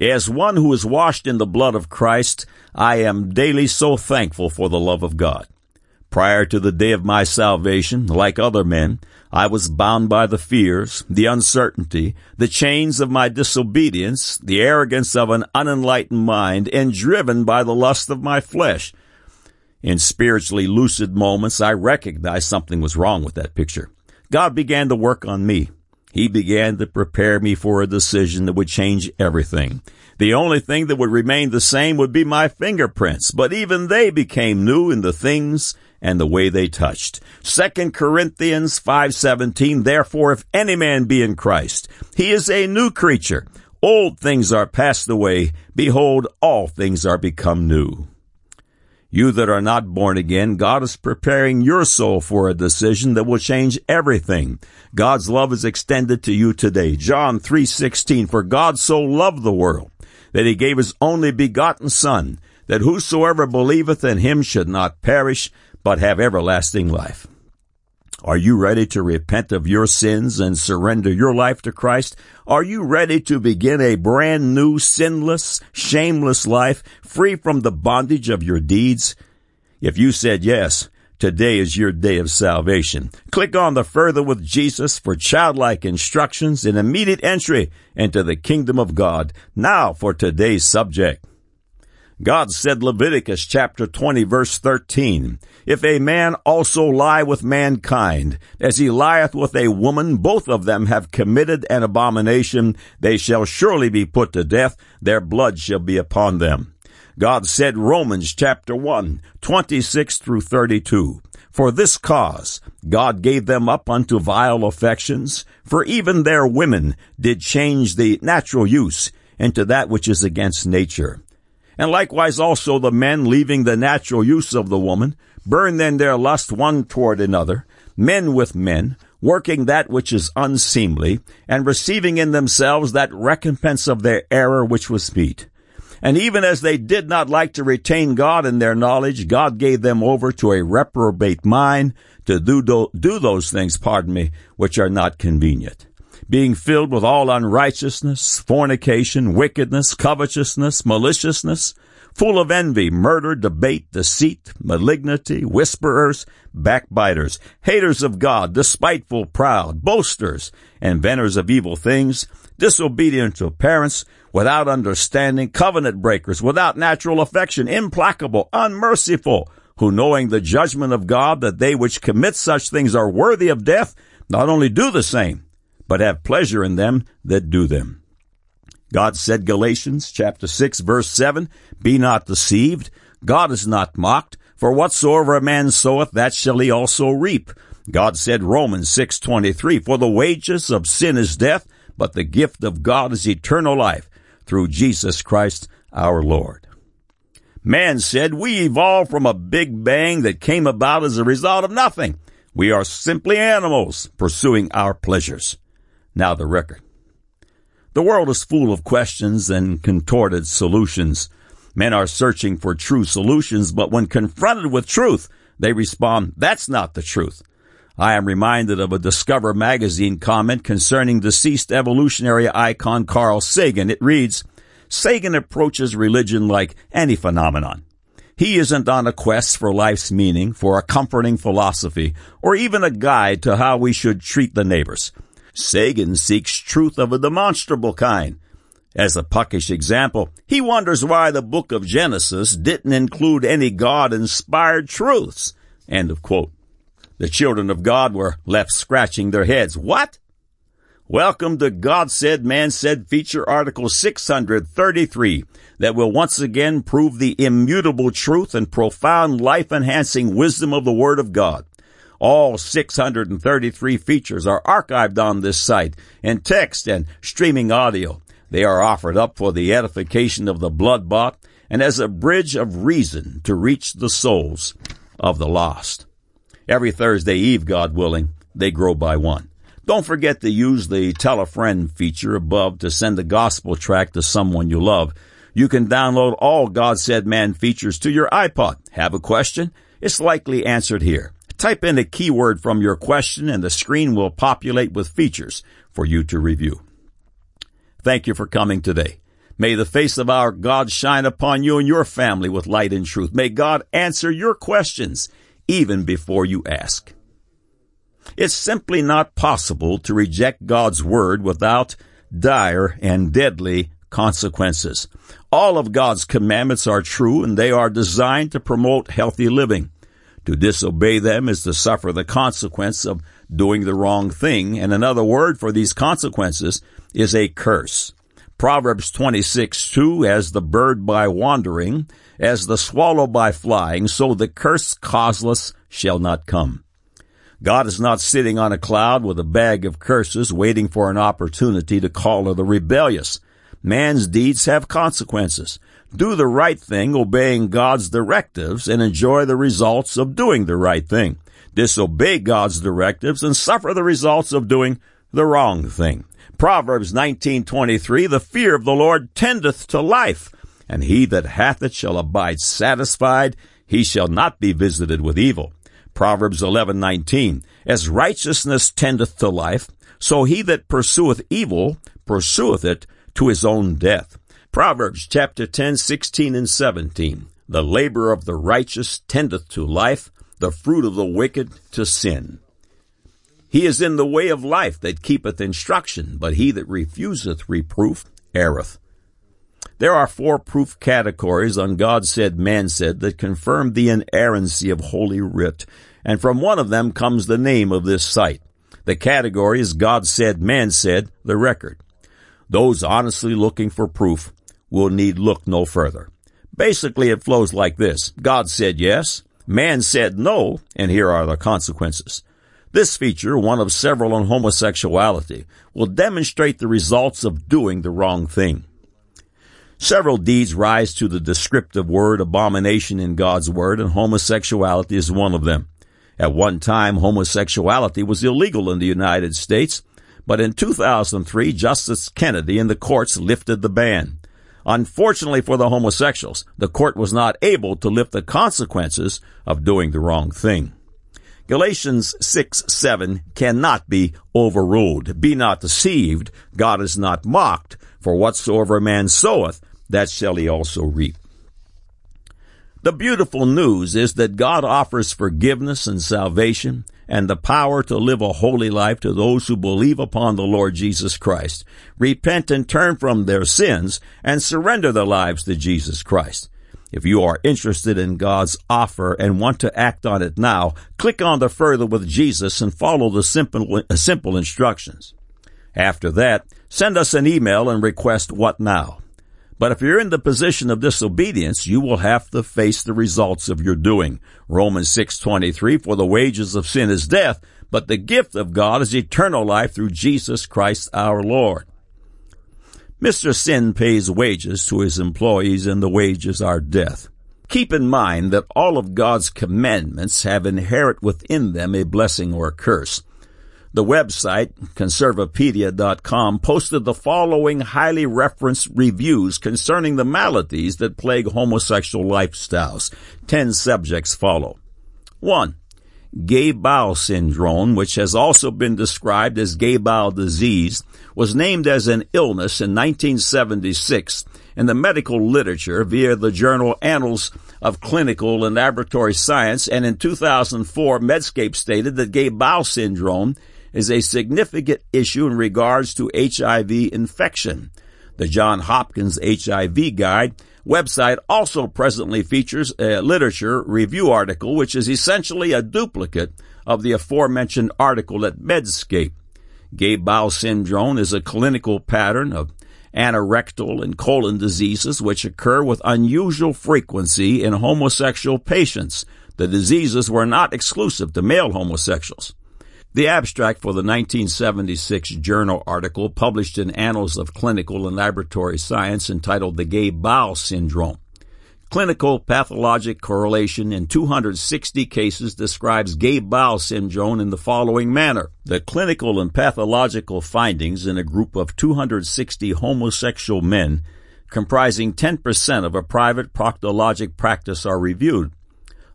As one who is washed in the blood of Christ, I am daily so thankful for the love of God. Prior to the day of my salvation, like other men, I was bound by the fears, the uncertainty, the chains of my disobedience, the arrogance of an unenlightened mind, and driven by the lust of my flesh. In spiritually lucid moments, I recognized something was wrong with that picture. God began to work on me. He began to prepare me for a decision that would change everything. The only thing that would remain the same would be my fingerprints, but even they became new in the things and the way they touched. 2 Corinthians 5:17 Therefore if any man be in Christ, he is a new creature. Old things are passed away, behold all things are become new. You that are not born again, God is preparing your soul for a decision that will change everything. God's love is extended to you today. John 3:16 For God so loved the world that he gave his only begotten son that whosoever believeth in him should not perish but have everlasting life. Are you ready to repent of your sins and surrender your life to Christ? Are you ready to begin a brand new, sinless, shameless life, free from the bondage of your deeds? If you said yes, today is your day of salvation. Click on the Further with Jesus for childlike instructions and immediate entry into the kingdom of God. Now for today's subject. God said Leviticus chapter 20 verse 13, If a man also lie with mankind, as he lieth with a woman, both of them have committed an abomination, they shall surely be put to death, their blood shall be upon them. God said Romans chapter 1, 26 through 32, For this cause God gave them up unto vile affections, for even their women did change the natural use into that which is against nature and likewise also the men leaving the natural use of the woman, burn then their lust one toward another, men with men, working that which is unseemly, and receiving in themselves that recompense of their error which was meet. And even as they did not like to retain God in their knowledge, God gave them over to a reprobate mind to do, do, do those things, pardon me, which are not convenient being filled with all unrighteousness, fornication, wickedness, covetousness, maliciousness, full of envy, murder, debate, deceit, malignity, whisperers, backbiters, haters of God, despiteful, proud, boasters, inventors of evil things, disobedient to parents, without understanding, covenant breakers, without natural affection, implacable, unmerciful, who knowing the judgment of God that they which commit such things are worthy of death, not only do the same, but have pleasure in them that do them. God said Galatians chapter 6 verse 7, Be not deceived, God is not mocked, for whatsoever a man soweth, that shall he also reap. God said Romans 6:23, For the wages of sin is death, but the gift of God is eternal life through Jesus Christ our Lord. Man said, We evolved from a big bang that came about as a result of nothing. We are simply animals pursuing our pleasures. Now the record. The world is full of questions and contorted solutions. Men are searching for true solutions, but when confronted with truth, they respond, that's not the truth. I am reminded of a Discover magazine comment concerning deceased evolutionary icon Carl Sagan. It reads, Sagan approaches religion like any phenomenon. He isn't on a quest for life's meaning, for a comforting philosophy, or even a guide to how we should treat the neighbors. Sagan seeks truth of a demonstrable kind. As a puckish example, he wonders why the book of Genesis didn't include any God-inspired truths. End of quote. The children of God were left scratching their heads. What? Welcome to God Said, Man Said feature article 633 that will once again prove the immutable truth and profound life enhancing wisdom of the Word of God. All 633 features are archived on this site in text and streaming audio. They are offered up for the edification of the blood bought and as a bridge of reason to reach the souls of the lost. Every Thursday Eve, God willing, they grow by one. Don't forget to use the tell a friend feature above to send a gospel track to someone you love. You can download all God Said Man features to your iPod. Have a question? It's likely answered here. Type in a keyword from your question and the screen will populate with features for you to review. Thank you for coming today. May the face of our God shine upon you and your family with light and truth. May God answer your questions even before you ask. It's simply not possible to reject God's word without dire and deadly consequences. All of God's commandments are true and they are designed to promote healthy living. To disobey them is to suffer the consequence of doing the wrong thing, and another word for these consequences is a curse. Proverbs 26, 2, as the bird by wandering, as the swallow by flying, so the curse causeless shall not come. God is not sitting on a cloud with a bag of curses waiting for an opportunity to call the rebellious. Man's deeds have consequences. Do the right thing, obeying God's directives, and enjoy the results of doing the right thing. Disobey God's directives and suffer the results of doing the wrong thing. Proverbs 19:23 The fear of the Lord tendeth to life, and he that hath it shall abide satisfied, he shall not be visited with evil. Proverbs 11:19 As righteousness tendeth to life, so he that pursueth evil pursueth it to his own death. Proverbs chapter 10, 16 and 17. The labor of the righteous tendeth to life, the fruit of the wicked to sin. He is in the way of life that keepeth instruction, but he that refuseth reproof erreth. There are four proof categories on God said, man said that confirm the inerrancy of Holy Writ, and from one of them comes the name of this site. The category is God said, man said, the record. Those honestly looking for proof will need look no further. Basically, it flows like this. God said yes, man said no, and here are the consequences. This feature, one of several on homosexuality, will demonstrate the results of doing the wrong thing. Several deeds rise to the descriptive word abomination in God's word, and homosexuality is one of them. At one time, homosexuality was illegal in the United States, but in 2003, Justice Kennedy and the courts lifted the ban. Unfortunately for the homosexuals, the court was not able to lift the consequences of doing the wrong thing. Galatians 6, 7 cannot be overruled. Be not deceived. God is not mocked. For whatsoever a man soweth, that shall he also reap. The beautiful news is that God offers forgiveness and salvation and the power to live a holy life to those who believe upon the Lord Jesus Christ, repent and turn from their sins, and surrender their lives to Jesus Christ. If you are interested in God's offer and want to act on it now, click on the Further with Jesus and follow the simple, uh, simple instructions. After that, send us an email and request what now. But if you're in the position of disobedience, you will have to face the results of your doing. Romans 6:23 for the wages of sin is death, but the gift of God is eternal life through Jesus Christ our Lord. Mr. Sin pays wages to his employees and the wages are death. Keep in mind that all of God's commandments have inherent within them a blessing or a curse. The website, conservapedia.com, posted the following highly referenced reviews concerning the maladies that plague homosexual lifestyles. Ten subjects follow. 1. Gay bowel syndrome, which has also been described as gay bowel disease, was named as an illness in 1976 in the medical literature via the journal Annals of Clinical and Laboratory Science, and in 2004, Medscape stated that gay bowel syndrome is a significant issue in regards to HIV infection. The John Hopkins HIV Guide website also presently features a literature review article which is essentially a duplicate of the aforementioned article at Medscape. Gay bowel syndrome is a clinical pattern of anorectal and colon diseases which occur with unusual frequency in homosexual patients. The diseases were not exclusive to male homosexuals. The abstract for the 1976 journal article published in Annals of Clinical and Laboratory Science entitled The Gay Bowel Syndrome. Clinical pathologic correlation in 260 cases describes gay bowel syndrome in the following manner. The clinical and pathological findings in a group of 260 homosexual men comprising 10% of a private proctologic practice are reviewed.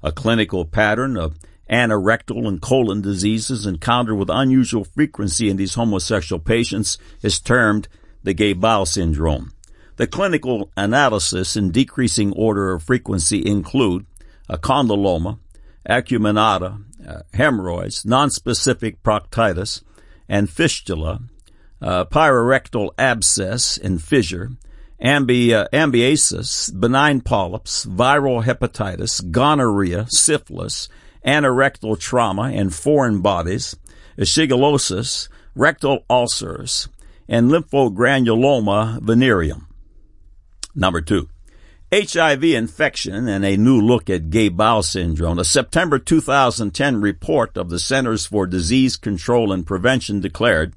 A clinical pattern of anorectal and colon diseases encountered with unusual frequency in these homosexual patients is termed the gay bowel syndrome. The clinical analysis in decreasing order of frequency include a condyloma, acuminata, uh, hemorrhoids, nonspecific proctitis, and fistula, uh, perirectal abscess and fissure, ambi, uh, ambiasis, benign polyps, viral hepatitis, gonorrhea, syphilis, anorectal trauma and foreign bodies, shigellosis, rectal ulcers, and lymphogranuloma venereum. Number two, HIV infection and a new look at gay bowel syndrome. A September 2010 report of the Centers for Disease Control and Prevention declared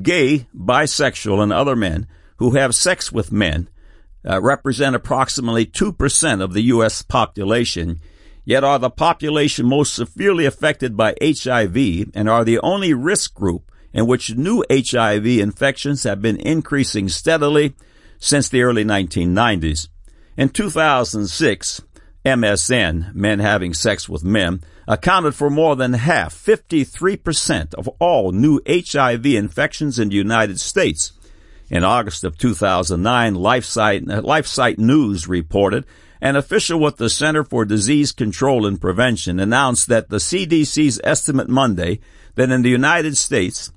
gay, bisexual, and other men who have sex with men uh, represent approximately 2% of the U.S. population, yet are the population most severely affected by HIV and are the only risk group in which new HIV infections have been increasing steadily since the early 1990s. In 2006, MSM, men having sex with men, accounted for more than half, 53% of all new HIV infections in the United States. In August of 2009, LifeSite, LifeSite News reported an official with the Center for Disease Control and Prevention announced that the CDC's estimate Monday that in the United States,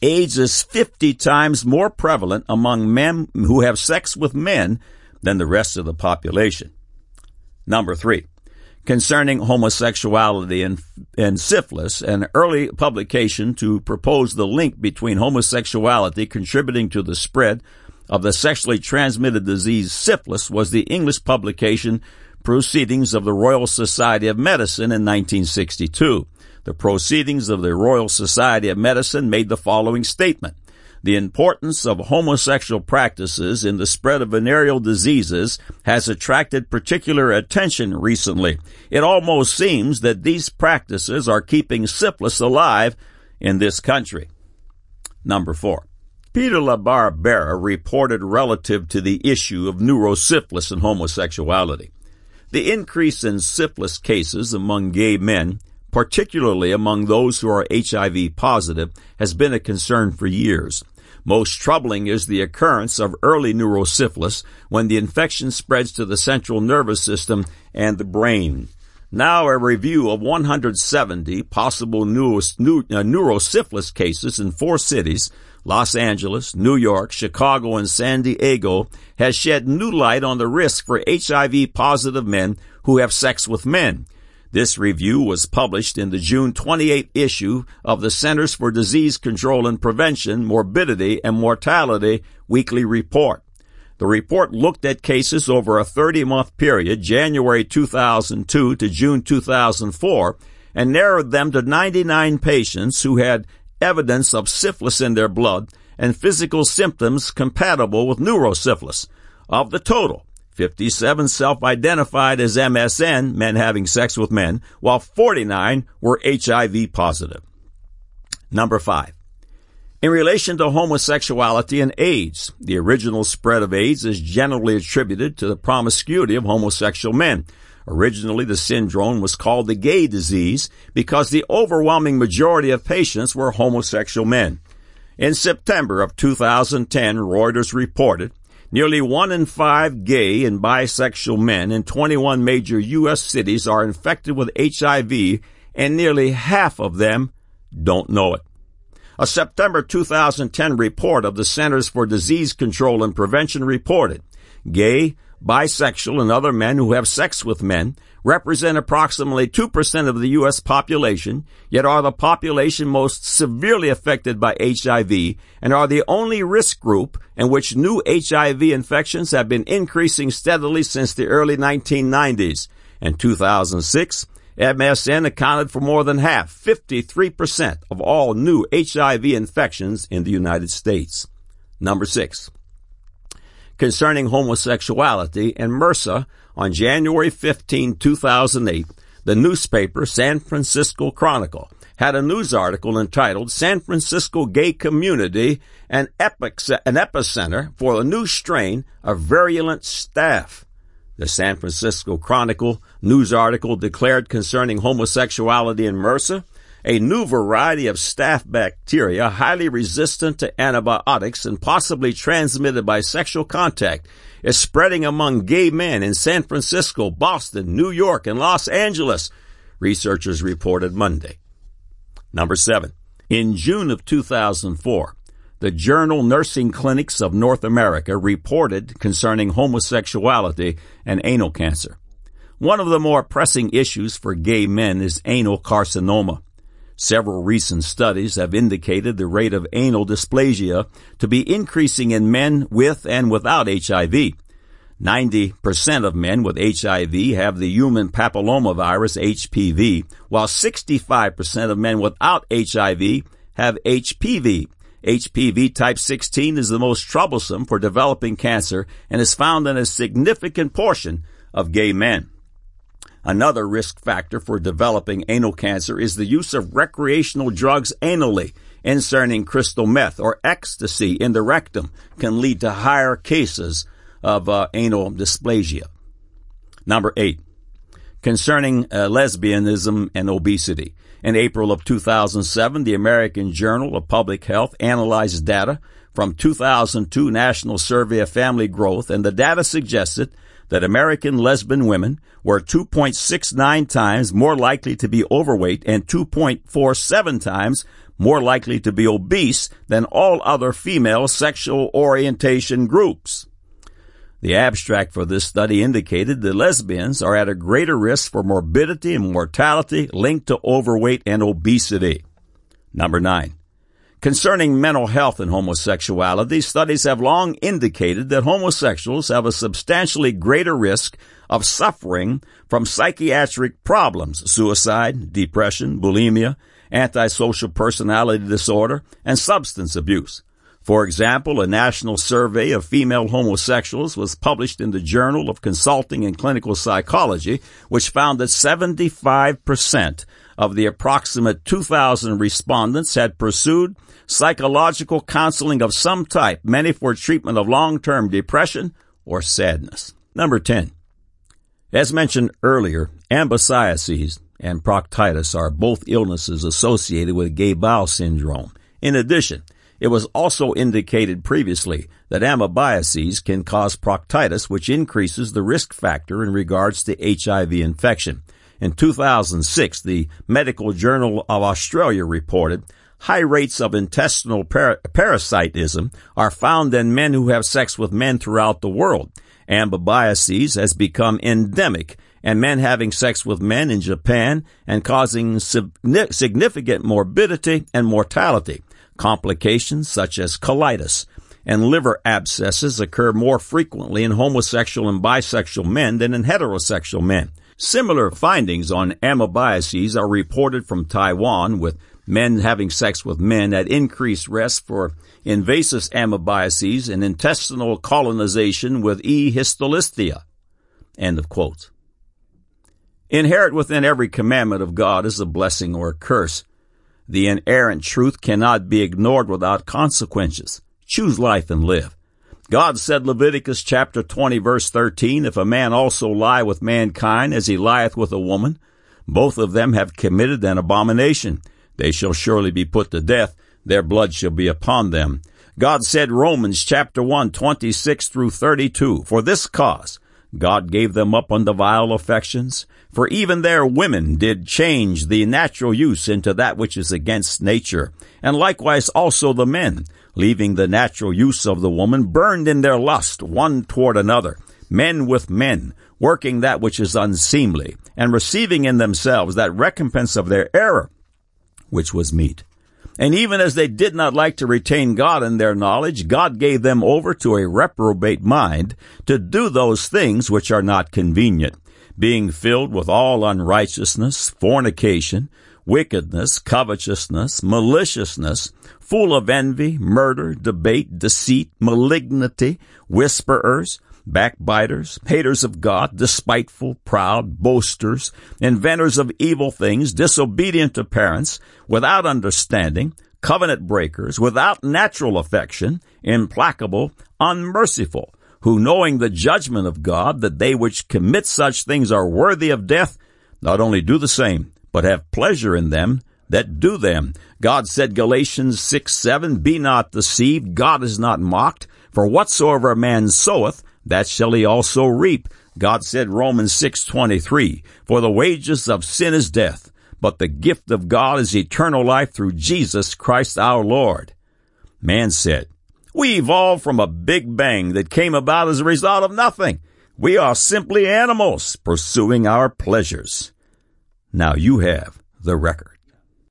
AIDS is 50 times more prevalent among men who have sex with men than the rest of the population. Number three, concerning homosexuality and, and syphilis, an early publication to propose the link between homosexuality contributing to the spread of the sexually transmitted disease syphilis was the English publication Proceedings of the Royal Society of Medicine in 1962. The Proceedings of the Royal Society of Medicine made the following statement the importance of homosexual practices in the spread of venereal diseases has attracted particular attention recently. It almost seems that these practices are keeping syphilis alive in this country. Number four. Peter LaBarbera reported relative to the issue of neurosyphilis and homosexuality. The increase in syphilis cases among gay men particularly among those who are HIV positive, has been a concern for years. Most troubling is the occurrence of early neurosyphilis when the infection spreads to the central nervous system and the brain. Now a review of 170 possible uh, neurosyphilis cases in four cities, Los Angeles, New York, Chicago, and San Diego, has shed new light on the risk for HIV positive men who have sex with men. This review was published in the June 28 issue of the Centers for Disease Control and Prevention, Morbidity and Mortality Weekly Report. The report looked at cases over a 30 month period, January 2002 to June 2004, and narrowed them to 99 patients who had evidence of syphilis in their blood and physical symptoms compatible with neurosyphilis. Of the total, 57 self-identified as MSM, men having sex with men, while 49 were HIV positive. Number five. In relation to homosexuality and AIDS, the original spread of AIDS is generally attributed to the promiscuity of homosexual men. Originally, the syndrome was called the gay disease because the overwhelming majority of patients were homosexual men. In September of 2010, Reuters reported Nearly one in five gay and bisexual men in 21 major U.S. cities are infected with HIV, and nearly half of them don't know it. A September 2010 report of the Centers for Disease Control and Prevention reported gay, bisexual, and other men who have sex with men represent approximately 2% of the U.S. population, yet are the population most severely affected by HIV and are the only risk group in which new HIV infections have been increasing steadily since the early 1990s. In 2006, MSM accounted for more than half, 53% of all new HIV infections in the United States. Number six. Concerning homosexuality and MRSA, on January 15, 2008, the newspaper San Francisco Chronicle had a news article entitled San Francisco Gay Community an, epic, an epicenter for a new strain of virulent staph. The San Francisco Chronicle news article declared concerning homosexuality in MRSA a new variety of staph bacteria highly resistant to antibiotics and possibly transmitted by sexual contact is spreading among gay men in San Francisco, Boston, New York, and Los Angeles, researchers reported Monday. Number seven. In June of 2004, the journal Nursing Clinics of North America reported concerning homosexuality and anal cancer. One of the more pressing issues for gay men is anal carcinoma. Several recent studies have indicated the rate of anal dysplasia to be increasing in men with and without HIV. 90% of men with HIV have the human papillomavirus HPV, while 65% of men without HIV have HPV. HPV type 16 is the most troublesome for developing cancer and is found in a significant portion of gay men. Another risk factor for developing anal cancer is the use of recreational drugs anally. Inserting crystal meth or ecstasy in the rectum can lead to higher cases of uh, anal dysplasia. Number eight, concerning uh, lesbianism and obesity. In April of 2007, the American Journal of Public Health analyzed data from 2002 National Survey of Family Growth, and the data suggested that American lesbian women were 2.69 times more likely to be overweight and 2.47 times more likely to be obese than all other female sexual orientation groups. The abstract for this study indicated that lesbians are at a greater risk for morbidity and mortality linked to overweight and obesity. Number nine. Concerning mental health and homosexuality, studies have long indicated that homosexuals have a substantially greater risk of suffering from psychiatric problems, suicide, depression, bulimia, antisocial personality disorder, and substance abuse. For example, a national survey of female homosexuals was published in the Journal of Consulting and Clinical Psychology, which found that 75% of the approximate 2,000 respondents had pursued psychological counseling of some type, many for treatment of long-term depression or sadness. Number 10. As mentioned earlier, amoebiasis and proctitis are both illnesses associated with gay bowel syndrome. In addition, it was also indicated previously that amoebiasis can cause proctitis, which increases the risk factor in regards to HIV infection. In 2006, the Medical Journal of Australia reported high rates of intestinal par- parasitism are found in men who have sex with men throughout the world. Amoebiasis has become endemic and men having sex with men in Japan and causing significant morbidity and mortality. Complications such as colitis and liver abscesses occur more frequently in homosexual and bisexual men than in heterosexual men. Similar findings on amoebiasis are reported from Taiwan with men having sex with men at increased risk for invasive amoebiasis and intestinal colonization with E. histolytica. End of quote. Inherent within every commandment of God is a blessing or a curse. The inerrant truth cannot be ignored without consequences. Choose life and live. God said Leviticus chapter 20 verse 13, If a man also lie with mankind as he lieth with a woman, both of them have committed an abomination. They shall surely be put to death. Their blood shall be upon them. God said Romans chapter 1, 26 through 32, For this cause God gave them up unto vile affections, for even their women did change the natural use into that which is against nature, and likewise also the men, leaving the natural use of the woman, burned in their lust one toward another, men with men, working that which is unseemly, and receiving in themselves that recompense of their error, which was meet. And even as they did not like to retain God in their knowledge, God gave them over to a reprobate mind to do those things which are not convenient, being filled with all unrighteousness, fornication, wickedness, covetousness, maliciousness, full of envy, murder, debate, deceit, malignity, whisperers, backbiters, haters of God, despiteful, proud, boasters, inventors of evil things, disobedient to parents, without understanding, covenant breakers, without natural affection, implacable, unmerciful, who knowing the judgment of God that they which commit such things are worthy of death, not only do the same, but have pleasure in them that do them. God said Galatians 6, 7, Be not deceived, God is not mocked, for whatsoever a man soweth, that shall he also reap. God said Romans 6:23, "For the wages of sin is death, but the gift of God is eternal life through Jesus Christ our Lord." Man said, "We evolved from a big bang that came about as a result of nothing. We are simply animals pursuing our pleasures." Now you have the record.